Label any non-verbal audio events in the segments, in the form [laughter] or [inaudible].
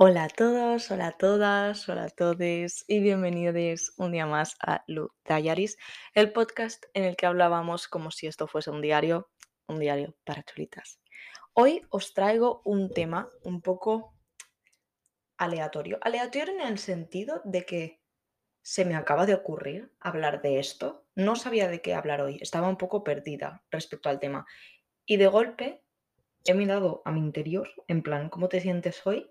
Hola a todos, hola a todas, hola a todos y bienvenidos un día más a Lu Diaries, el podcast en el que hablábamos como si esto fuese un diario, un diario para chulitas. Hoy os traigo un tema un poco aleatorio. Aleatorio en el sentido de que se me acaba de ocurrir hablar de esto. No sabía de qué hablar hoy, estaba un poco perdida respecto al tema. Y de golpe he mirado a mi interior, en plan, ¿cómo te sientes hoy?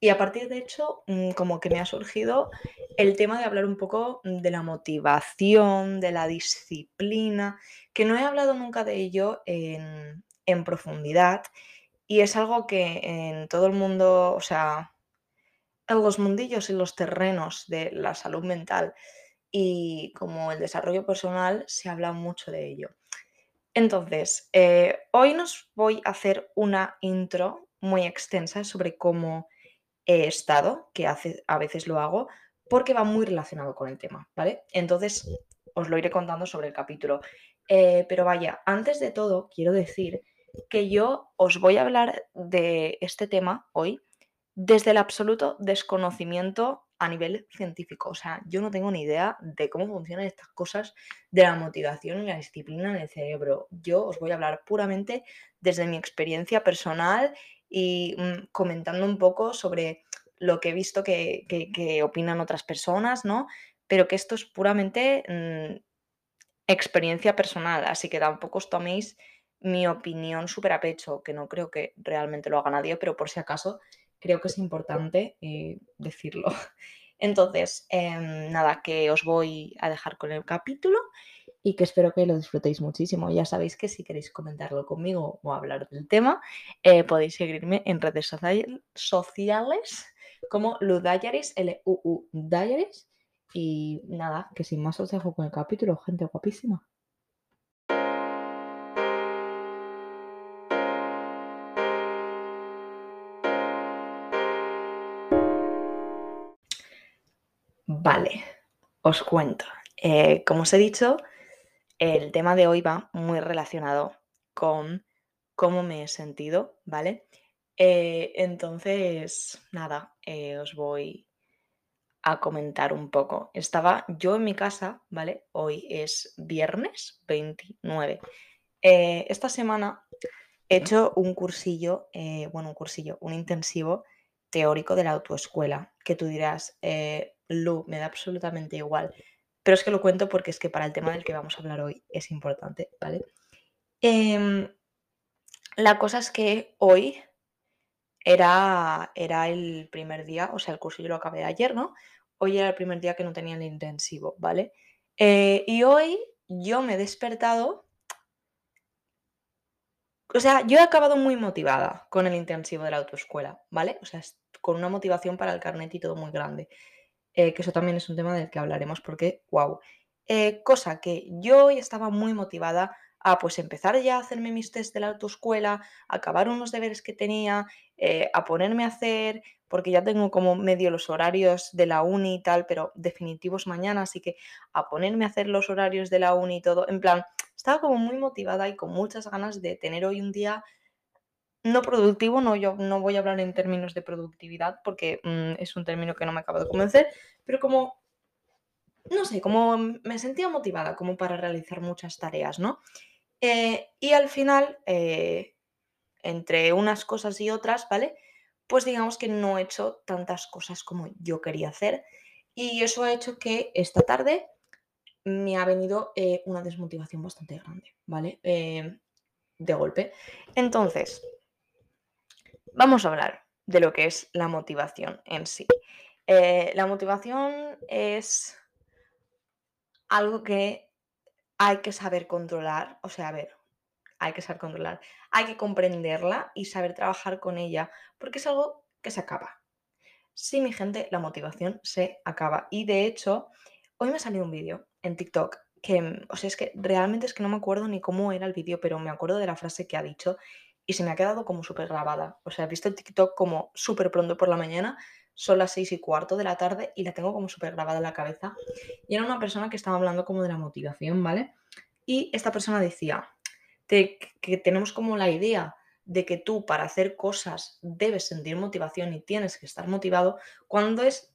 Y a partir de hecho, mm, como que me ha surgido el tema de hablar un poco de la motivación, de la disciplina, que no he hablado nunca de ello en, en profundidad y es algo que en todo el mundo, o sea, en los mundillos y los terrenos de la salud mental y como el desarrollo personal se habla mucho de ello. Entonces, eh, hoy nos voy a hacer una intro muy extensa sobre cómo he estado, que hace, a veces lo hago, porque va muy relacionado con el tema, ¿vale? Entonces, os lo iré contando sobre el capítulo. Eh, pero vaya, antes de todo, quiero decir que yo os voy a hablar de este tema hoy desde el absoluto desconocimiento a nivel científico. O sea, yo no tengo ni idea de cómo funcionan estas cosas de la motivación y la disciplina en el cerebro. Yo os voy a hablar puramente desde mi experiencia personal y mm, comentando un poco sobre lo que he visto que, que, opinan otras personas, ¿no? Pero que esto es puramente mm, experiencia personal, así que tampoco os toméis mi opinión súper a pecho, que no creo que realmente lo haga nadie, pero por si acaso creo que es importante eh, decirlo. [laughs] Entonces, em, nada, que os voy a dejar con el capítulo y que espero que lo disfrutéis muchísimo. Ya sabéis que si queréis comentarlo conmigo o hablar del tema, eh, podéis seguirme en redes sociales como Ludayaris, L-U-U Diaries. Y nada, que sin más os dejo con el capítulo, gente guapísima. Vale, os cuento. Eh, como os he dicho, el tema de hoy va muy relacionado con cómo me he sentido, ¿vale? Eh, entonces, nada, eh, os voy a comentar un poco. Estaba yo en mi casa, ¿vale? Hoy es viernes 29. esta semana he hecho un cursillo, bueno, un cursillo, un intensivo teórico de la autoescuela, que tú dirás, Lu, me da absolutamente igual. Pero es que lo cuento porque es que para el tema del que vamos a hablar hoy es importante, ¿vale? Em, la cosa es que hoy era, era el primer día, o sea, el curso yo lo acabé ayer, ¿no? Hoy era el primer día que no tenía el intensivo, ¿vale? Eh, y hoy yo me he despertado. O sea, yo he acabado muy motivada con el intensivo de la autoescuela, ¿vale? O sea, con una motivación para el carnet y todo muy grande. Eh, que eso también es un tema del que hablaremos porque, wow. Eh, cosa que yo hoy estaba muy motivada a pues empezar ya a hacerme mis test de la autoescuela, a acabar unos deberes que tenía, eh, a ponerme a hacer, porque ya tengo como medio los horarios de la uni y tal, pero definitivos mañana, así que a ponerme a hacer los horarios de la uni y todo, en plan, estaba como muy motivada y con muchas ganas de tener hoy un día no productivo, no, yo no voy a hablar en términos de productividad porque mm, es un término que no me acaba de convencer, pero como, no sé, como me sentía motivada como para realizar muchas tareas, ¿no? Eh, y al final, eh, entre unas cosas y otras, ¿vale? Pues digamos que no he hecho tantas cosas como yo quería hacer y eso ha hecho que esta tarde me ha venido eh, una desmotivación bastante grande, ¿vale? de golpe. Entonces, Vamos a hablar de lo que es la motivación en sí. Eh, la motivación es algo que hay que saber controlar, o sea, a ver, hay que saber controlar, hay que comprenderla y saber trabajar con ella, porque es algo que se acaba. Sí, mi gente, la motivación se acaba. Y de hecho, hoy me salió un vídeo en TikTok que, o sea, es que realmente es que no me acuerdo ni cómo era el vídeo, pero me acuerdo de la frase que ha dicho y se me ha quedado como súper grabada. O sea, he visto el TikTok como súper pronto por la mañana, son las seis y cuarto de la tarde y la tengo como súper grabada en la cabeza. Y era una persona que estaba hablando como de la motivación, ¿vale? Y esta persona decía que tenemos como la idea de que tú para hacer cosas debes sentir motivación y tienes que estar motivado, cuando es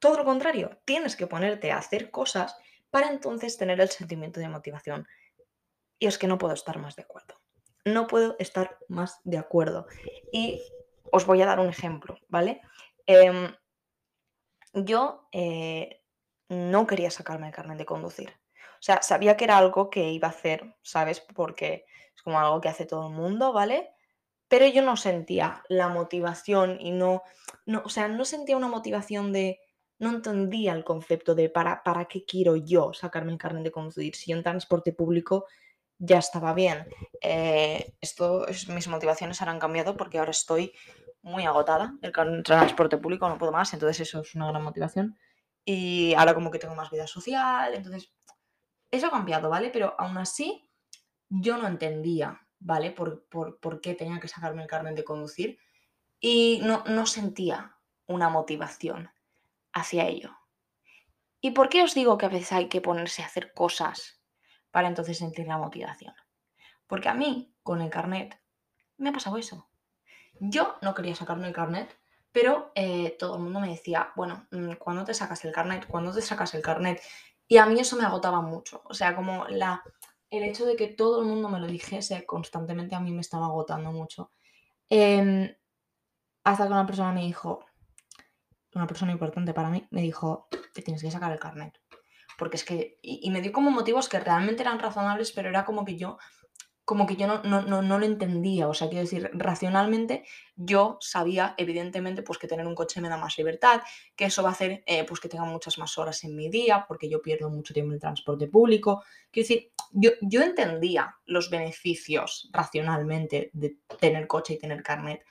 todo lo contrario, tienes que ponerte a hacer cosas para entonces tener el sentimiento de motivación. Y es que no puedo estar más de acuerdo. No puedo estar más de acuerdo. Y os voy a dar un ejemplo, ¿vale? Em, yo eh, no quería sacarme el carnet de conducir. O sea, sabía que era algo que iba a hacer, ¿sabes? Porque es como algo que hace todo el mundo, ¿vale? Pero yo no sentía la motivación y no, no o sea, no sentía una motivación de, no entendía el concepto de para, para qué quiero yo sacarme el carnet de conducir. Si yo en transporte público ya estaba bien. Eh, esto, mis motivaciones han cambiado porque ahora estoy muy agotada. El transporte público no puedo más, entonces eso es una gran motivación. Y ahora como que tengo más vida social, entonces eso ha cambiado, ¿vale? Pero aún así yo no entendía, ¿vale? Por, por, qué tenía que sacarme el carnet de conducir y no, no sentía una motivación hacia ello. ¿Y por qué os digo que a veces hay que ponerse a hacer cosas para entonces sentir la motivación? Porque a mí, con el carnet, me ha pasado eso. Yo no quería sacarme el carnet, pero eh, todo el mundo me decía, bueno, mm, ¿cuándo te sacas el carnet? ¿Cuándo te sacas el carnet? Y a mí eso me agotaba mucho. O sea, como la, el hecho de que todo el mundo me lo dijese constantemente a mí me estaba agotando mucho. Em, hasta que una persona me dijo, una persona importante para mí, me dijo, te tienes que sacar el carnet. Porque es que, y, me dio como motivos que realmente eran razonables, pero era como que yo como que yo no, no, no, lo entendía. O sea, quiero decir, racionalmente yo sabía, evidentemente, pues que tener un coche me da más libertad, que eso va a hacer eh, pues que tenga muchas más horas en mi día, porque yo pierdo mucho tiempo en transporte público. Quiero decir, yo, yo entendía los beneficios racionalmente de tener coche y tener carnet.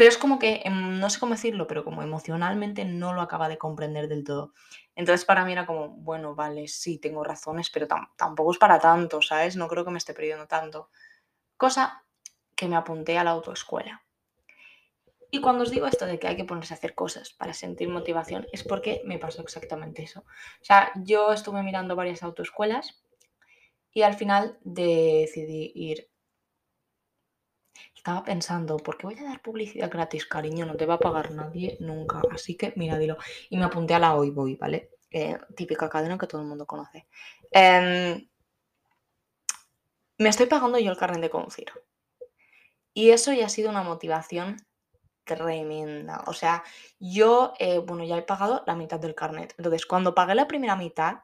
Pero es como que, em, no sé cómo decirlo, pero como emocionalmente no lo acaba de comprender del todo. Entonces para mí era como, bueno, vale, sí, tengo razones, pero tampoco es para tanto, ¿sabes? No creo que me esté perdiendo tanto. Cosa que me apunté a la autoescuela. Y cuando os digo esto de que hay que ponerse a hacer cosas para sentir motivación, es porque me pasó exactamente eso. O sea, yo estuve mirando varias autoescuelas y al final decidí ir estaba pensando, ¿por qué voy a dar publicidad gratis, cariño? No te va a pagar nadie nunca. Así que, mira, dilo. Y me apunté a la Hoy Voy, ¿vale? Eh, típica cadena que todo el mundo conoce. Em, me estoy pagando yo el carnet de conducir. Y eso ya ha sido una motivación tremenda. O sea, yo, eh, bueno, ya he pagado la mitad del carnet. Entonces, cuando pagué la primera mitad,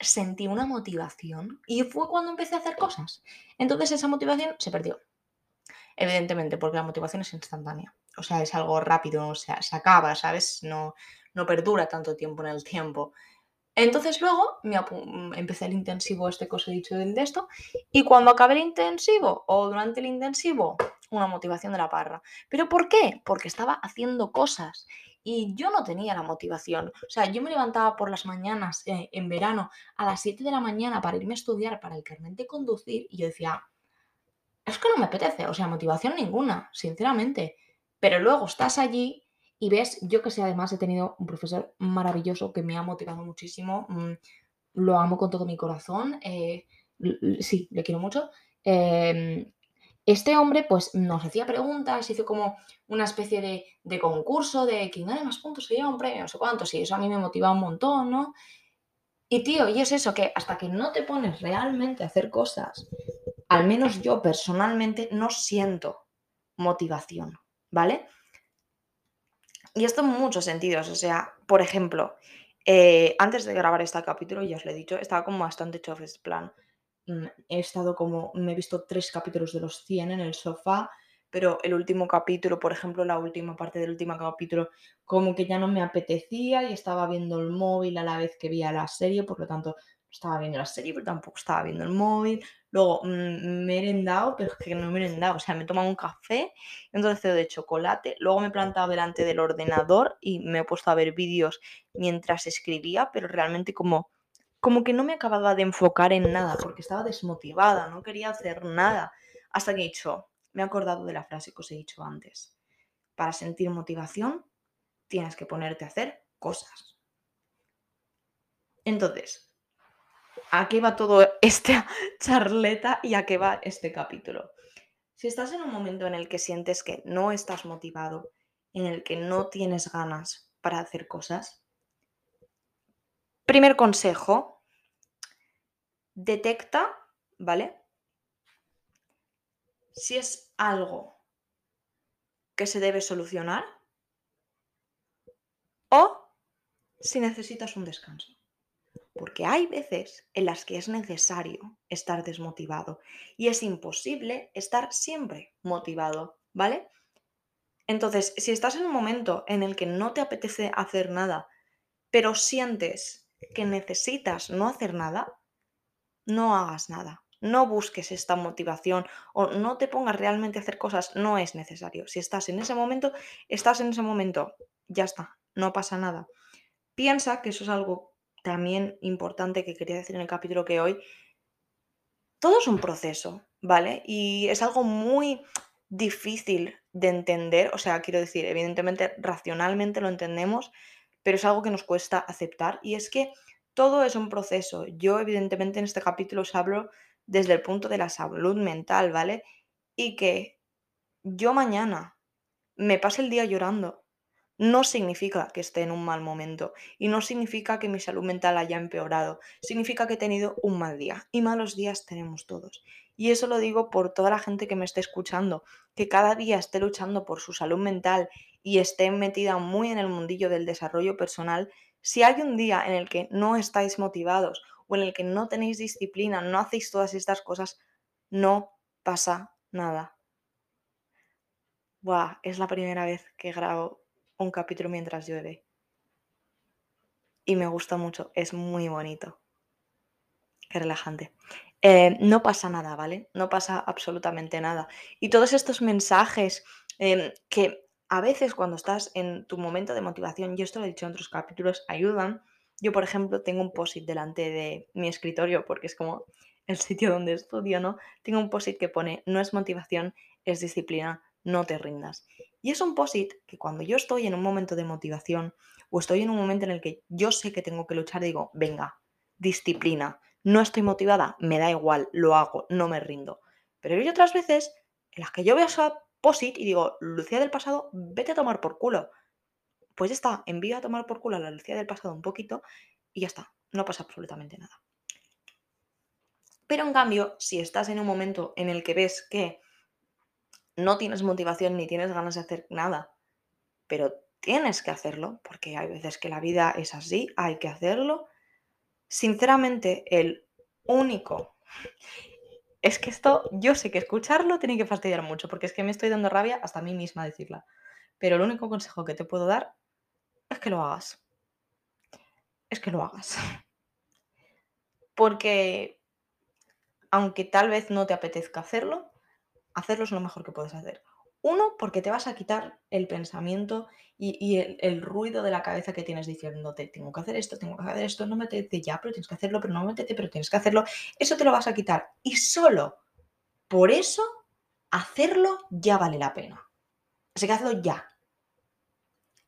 sentí una motivación y fue cuando empecé a hacer cosas. Entonces, esa motivación se perdió. Evidentemente, porque la motivación es instantánea. O sea, es algo rápido, se acaba, ¿sabes? No, no perdura tanto tiempo en el tiempo. Entonces luego me mm, empecé el intensivo este que he dicho del de esto y cuando acabé el intensivo o durante el intensivo, una motivación de la parra. ¿Pero por qué? Porque estaba haciendo cosas y yo no tenía la motivación. O sea, yo me levantaba por las mañanas eh, en verano a las 7 de la mañana para irme a estudiar para el carnet de conducir y yo decía, es que no me apetece, o sea, motivación ninguna, sinceramente. Pero luego estás allí y ves, yo que sé, además he tenido un profesor maravilloso que me ha motivado muchísimo, mm, lo amo con todo mi corazón, eh, sí, le quiero mucho. Em, este hombre pues nos hacía preguntas, hizo como una especie de, concurso de quien gane más puntos se lleva un premio, no sé cuántos, y eso a mí me motiva un montón, ¿no? Y tío, y es eso, que hasta que no te pones realmente a hacer cosas al menos yo personalmente no siento motivación, ¿vale? Y esto en muchos sentidos, o sea, por ejemplo, eh, antes de grabar este capítulo, ya os lo he dicho, estaba como bastante este plan. Mm, he estado como, me he visto tres capítulos de los 100 en el sofá, pero el último capítulo, por ejemplo, la última parte del último capítulo, como que ya no me apetecía y estaba viendo el móvil a la vez que veía la serie, por lo tanto, estaba viendo la serie, pero tampoco estaba viendo el móvil. Luego mm, me he merendado, pero es que no he merendado. O sea, me he tomado un café, entonces de chocolate. Luego me he plantado delante del ordenador y me he puesto a ver vídeos mientras escribía, pero realmente como, como que no me acababa de enfocar en nada, porque estaba desmotivada, no quería hacer nada. Hasta que he dicho, me he acordado de la frase que os he dicho antes. Para sentir motivación, tienes que ponerte a hacer cosas. Entonces, ¿A qué va todo esta [laughs] charleta y a qué va este capítulo? Si estás en un momento en el que sientes que no estás motivado, en el que no tienes ganas para hacer cosas, primer consejo, detecta, ¿vale? Si es algo que se debe solucionar o si necesitas un descanso. Porque hay veces en las que es necesario estar desmotivado y es imposible estar siempre motivado, ¿vale? Entonces, si estás en un momento en el que no te apetece hacer nada, pero sientes que necesitas no hacer nada, no hagas nada. No busques esta motivación o no te pongas realmente a hacer cosas, no es necesario. Si estás en ese momento, estás en ese momento, ya está, no pasa nada. Piensa que eso es algo también importante que quería decir en el capítulo que hoy. Todo es un proceso, ¿vale? Y es algo muy difícil de entender, o sea, quiero decir, evidentemente racionalmente lo entendemos, pero es algo que nos cuesta aceptar y es que todo es un proceso. Yo evidentemente en este capítulo os hablo desde el punto de la salud mental, ¿vale? Y que yo mañana me pase el día llorando no significa que esté en un mal momento y no significa que mi salud mental haya empeorado, significa que he tenido un mal día y malos días tenemos todos. Y eso lo digo por toda la gente que me esté escuchando, que cada día esté luchando por su salud mental y esté metida muy en el mundillo del desarrollo personal. Si hay un día en el que no estáis motivados o en el que no tenéis disciplina, no hacéis todas estas cosas, no pasa nada. Buah, es la primera vez que grabo un capítulo mientras llueve. Y me gusta mucho, es muy bonito. Qué relajante. Eh, no pasa nada, ¿vale? No pasa absolutamente nada. Y todos estos mensajes em, que a veces cuando estás en tu momento de motivación, yo esto lo he dicho en otros capítulos, ayudan. Yo, por ejemplo, tengo un post-it delante de mi escritorio porque es como el sitio donde estudio, ¿no? Tengo un post-it que pone, no es motivación, es disciplina, no te rindas. Y es un posit que cuando yo estoy en un momento de motivación o estoy en un momento en el que yo sé que tengo que luchar, digo, venga, disciplina, no estoy motivada, me da igual, lo hago, no me rindo. Pero hay otras veces en las que yo veo esa posit y digo, Lucía del pasado, vete a tomar por culo. Pues ya está, envío a tomar por culo a la Lucía del pasado un poquito y ya está, no pasa absolutamente nada. Pero en cambio, si estás en un momento en el que ves que no tienes motivación ni tienes ganas de hacer nada, pero tienes que hacerlo, porque hay veces que la vida es así, hay que hacerlo. Sinceramente, el único... [laughs] Es que esto, yo sé que escucharlo tiene que fastidiar mucho, porque es que me estoy dando rabia hasta a mí misma decirla. Pero el único consejo que te puedo dar es que lo hagas. Es que lo hagas. [laughs] Porque aunque tal vez no te apetezca hacerlo, hacerlo es lo mejor que puedes hacer. Uno, porque te vas a quitar el pensamiento y, el, ruido de la cabeza que tienes diciéndote, tengo que hacer esto, tengo que hacer esto, no me te ya, pero tienes que hacerlo, pero no me te pero tienes que hacerlo. Eso te lo vas a quitar. Y solo por eso, hacerlo ya vale la pena. Así que hazlo ya.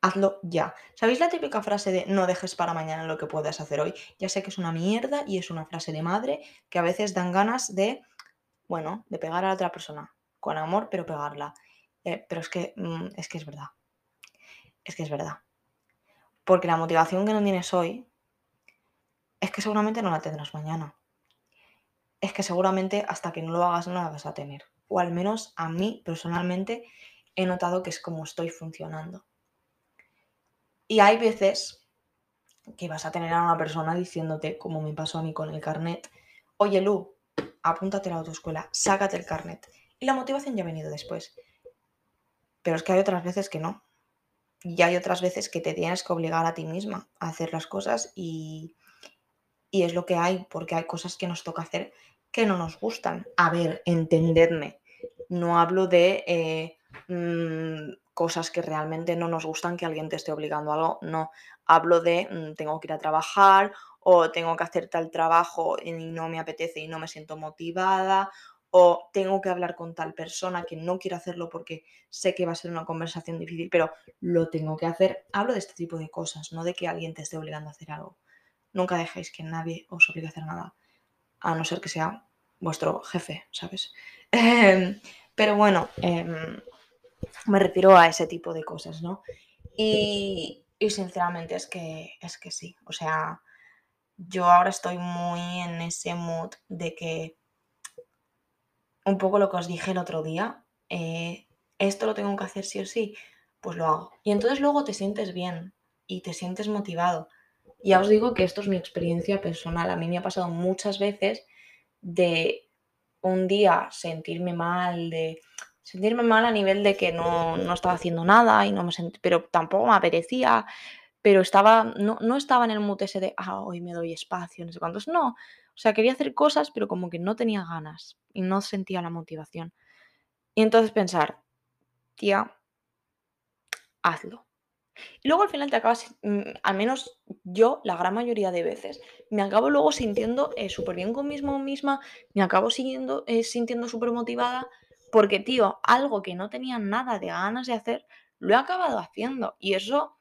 Hazlo ya. ¿Sabéis la típica frase de no dejes para mañana lo que puedas hacer hoy? Ya sé que es una mierda y es una frase de madre que a veces dan ganas de, bueno, de pegar a la otra persona con amor, pero pegarla. Eh, pero es que, mm, es que es verdad. Es que es verdad. Porque la motivación que no tienes hoy es que seguramente no la tendrás mañana. Es que seguramente hasta que no lo hagas no la vas a tener. O al menos a mí personalmente he notado que es como estoy funcionando. Y hay veces que vas a tener a una persona diciéndote, como me pasó a mí con el carnet, oye Lu, apúntate a la autoescuela, sácate el carnet. Y la motivación ya ha venido después. Pero es que hay otras veces que no. Y hay otras veces que te tienes que obligar a ti misma a hacer las cosas y, y es lo que hay, porque hay cosas que nos toca hacer que no nos gustan. A ver, entendedme. No hablo de eh, mm, cosas que realmente no nos gustan, que alguien te esté obligando a algo. No, hablo de mm, tengo que ir a trabajar o tengo que hacer tal trabajo y no me apetece y no me siento motivada o tengo que hablar con tal persona que no quiero hacerlo porque sé que va a ser una conversación difícil, pero lo tengo que hacer. Hablo de este tipo de cosas, no de que alguien te esté obligando a hacer algo. Nunca dejéis que nadie os obligue a hacer nada, a no ser que sea vuestro jefe, ¿sabes? [laughs] Em, Pero bueno, em, me refiero a ese tipo de cosas, ¿no? Y, y sinceramente es que, es que sí, o sea, yo ahora estoy muy en ese mood de que un poco lo que os dije el otro día, eh, esto lo tengo que hacer sí o sí, pues lo hago. Y entonces luego te sientes bien y te sientes motivado. Ya os digo que esto es mi experiencia personal. A mí me ha pasado muchas veces de un día sentirme mal, de sentirme mal a nivel de que no, no estaba haciendo nada y no me sentí, pero tampoco me apetecía, pero estaba, no, no estaba en el mood ese de, ah, hoy me doy espacio, no sé cuántos, no. O sea, quería hacer cosas, pero como que no tenía ganas y no sentía la motivación. Y entonces pensar, tía, hazlo. Y luego al final te acabas, mm, al menos yo, la gran mayoría de veces, me acabo luego sintiendo eh, súper bien conmigo misma, me acabo eh, sintiendo súper motivada, porque, tío, algo que no tenía nada de ganas de hacer, lo he acabado haciendo. Y eso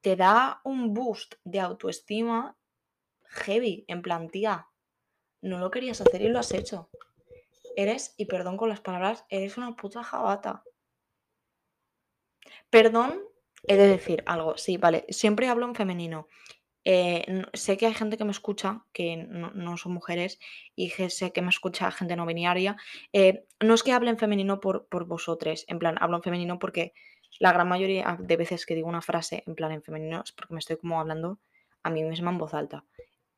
te da un boost de autoestima heavy, en plan, tía, no lo querías hacer y lo has hecho. Eres, y perdón con las palabras, eres una puta jabata. Perdón, he de decir algo, sí, vale, siempre hablo en femenino. Eh, sé que hay gente que me escucha, que no, son mujeres, y sé que me escucha gente no binaria. Eh, no es que hable en femenino por, por vosotros, en plan, hablo en femenino porque la gran mayoría de veces que digo una frase en plan en femenino es porque me estoy como hablando a mí misma en voz alta.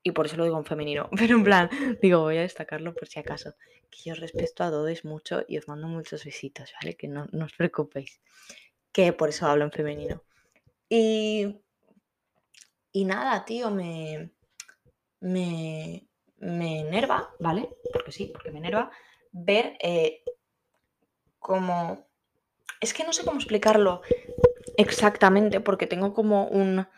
Y por eso lo digo en femenino. [laughs] Pero en plan, digo, voy a destacarlo por si acaso. Que yo respeto a todos mucho y os mando muchos besitos, ¿vale? Que no, no os preocupéis. Que por eso hablo en femenino. Y y nada, tío, me, me, me enerva, ¿vale? Porque sí, porque me enerva ver eh, como... Es que no sé cómo explicarlo exactamente, porque tengo como un...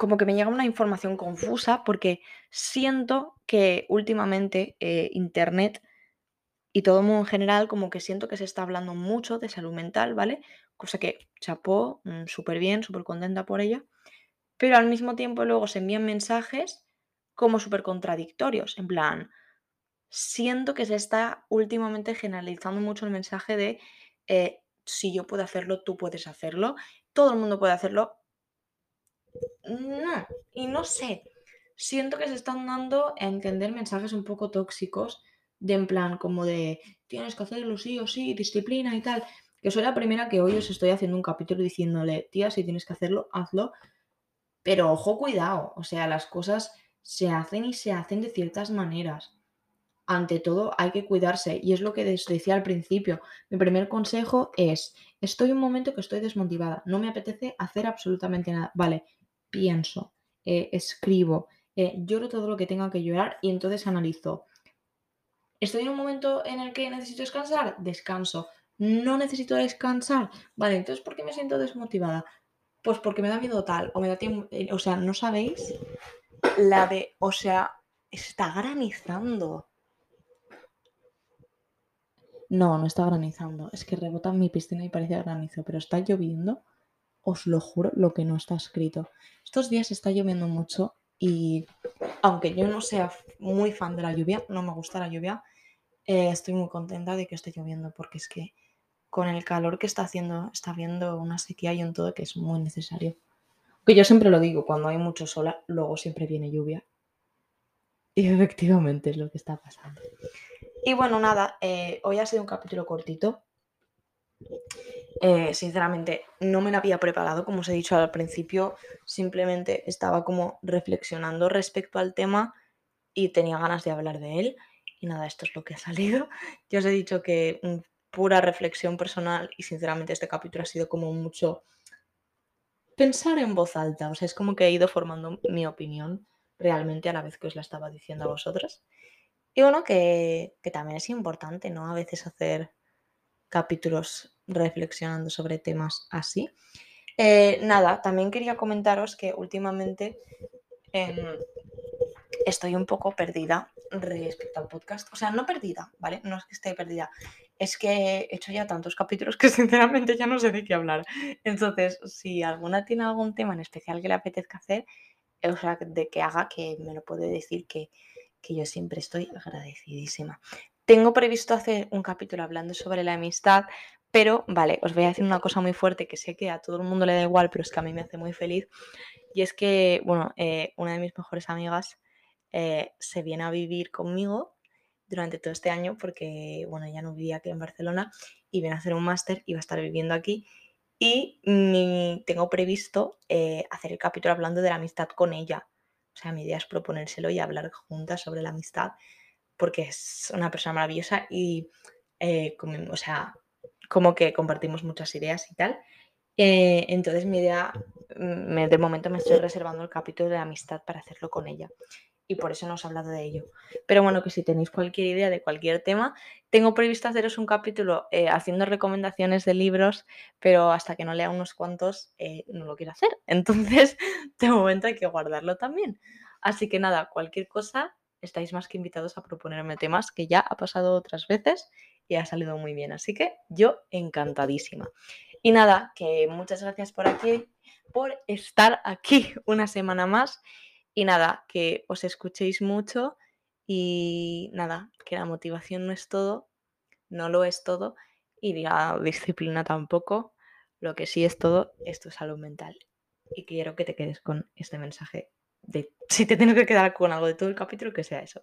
Como que me llega una información confusa, porque siento que últimamente eh, Internet y todo el mundo en general, como que siento que se está hablando mucho de salud mental, ¿vale? Cosa que chapó, mm, súper bien, súper contenta por ella pero al mismo tiempo luego se envían mensajes como súper contradictorios, en plan, siento que se está últimamente generalizando mucho el mensaje de eh, si yo puedo hacerlo, tú puedes hacerlo, todo el mundo puede hacerlo. No, y no sé, siento que se están dando a entender mensajes un poco tóxicos, de en plan como de tienes que hacerlo sí o sí, disciplina y tal. Que soy la primera que hoy os estoy haciendo un capítulo diciéndole, tía, si tienes que hacerlo, hazlo, pero ojo, cuidado, o sea, las cosas se hacen y se hacen de ciertas maneras. Ante todo, hay que cuidarse y es lo que decía al principio. Mi primer consejo es, estoy en un momento que estoy desmotivada, no me apetece hacer absolutamente nada. Vale, pienso, eh, escribo, eh, lloro todo lo que tenga que llorar y entonces analizo. ¿Estoy en un momento en el que necesito descansar? Descanso. ¿No necesito descansar? Vale, entonces ¿por qué me siento desmotivada? Pues porque me da miedo tal, o me da tiempo, eh, o sea, no sabéis la de, o sea, está granizando. No, no está granizando, es que rebota mi piscina y parece granizo, pero está lloviendo, os lo juro, lo que no está escrito. Estos días está lloviendo mucho y aunque yo no sea muy fan de la lluvia, no me gusta la lluvia, eh, estoy muy contenta de que esté lloviendo porque es que con el calor que está haciendo, está viendo una sequía y un todo que es muy necesario. Que yo siempre lo digo, cuando hay mucho sol, luego siempre viene lluvia. Y [laughs] efectivamente es lo que está pasando. Y bueno, nada, eh, hoy ha sido un capítulo cortito. Eh, sinceramente, no me lo había preparado, como os he dicho al principio. Simplemente estaba como reflexionando respecto al tema y tenía ganas de hablar de él. Y nada, esto es lo que ha [laughs] salido. Yo os he dicho que pura reflexión personal y sinceramente este capítulo ha sido como mucho pensar en voz alta, o sea, es como que he ido formando mi opinión realmente a la vez que os la estaba diciendo a vosotras. Y bueno, que, también es importante, ¿no? A veces hacer capítulos reflexionando sobre temas así. Eh, nada, también quería comentaros que últimamente em, estoy un poco perdida respecto al podcast. O sea, no perdida, ¿vale? No es que esté perdida. Es que he hecho ya tantos capítulos que [laughs] sinceramente ya no sé de qué hablar. Entonces, si alguna tiene algún tema en especial que le apetezca hacer, o sea, de que haga, que me lo puede decir que, que yo siempre estoy agradecidísima. tengo previsto hacer un capítulo hablando sobre la amistad, pero vale, os voy a decir una cosa muy fuerte que sé que a todo el mundo le da igual, pero es que a mí me hace muy feliz. Y es que, bueno, eh, una de mis mejores amigas eh, se viene a vivir conmigo durante todo este año porque, bueno, ya no vivía aquí en Barcelona y viene a hacer un máster y va a estar viviendo aquí. Y tengo previsto eh, hacer el capítulo hablando de la amistad con ella. O sea, mi idea es proponérselo y hablar juntas sobre la amistad porque es una persona maravillosa y, o sea, como que compartimos muchas ideas y tal. Eh, entonces mi idea, mm, de momento me estoy reservando el capítulo de amistad para hacerlo con ella. Y por eso no os he hablado de ello. Pero bueno, que si tenéis cualquier idea de cualquier tema, tengo previsto haceros un capítulo eh, haciendo recomendaciones de libros, pero hasta que no lea unos cuantos eh, no lo quiero hacer. [laughs] Entonces, de momento hay que guardarlo también. Así que nada, cualquier cosa, estáis más que invitados a proponerme temas que ya ha pasado otras veces y ha salido muy bien. Así que yo encantadísima. Y nada, que muchas gracias por aquí, por estar aquí [laughs] una semana más. Y nada, que os escuchéis mucho y nada, que la motivación no es todo, no lo es todo y la disciplina tampoco. Lo que sí es todo es tu salud mental. Y quiero que te quedes con este mensaje de si te tengo que quedar con algo de todo el capítulo, que sea eso.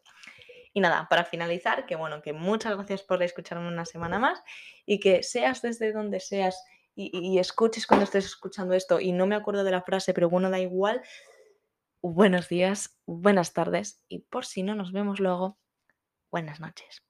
Y nada, para finalizar, que bueno, que muchas gracias por escucharme una semana más y que seas desde donde seas y, escuches cuando estés escuchando esto y no me acuerdo de la frase, pero bueno, da igual. Buenos días, buenas tardes y por si no nos vemos luego, buenas noches.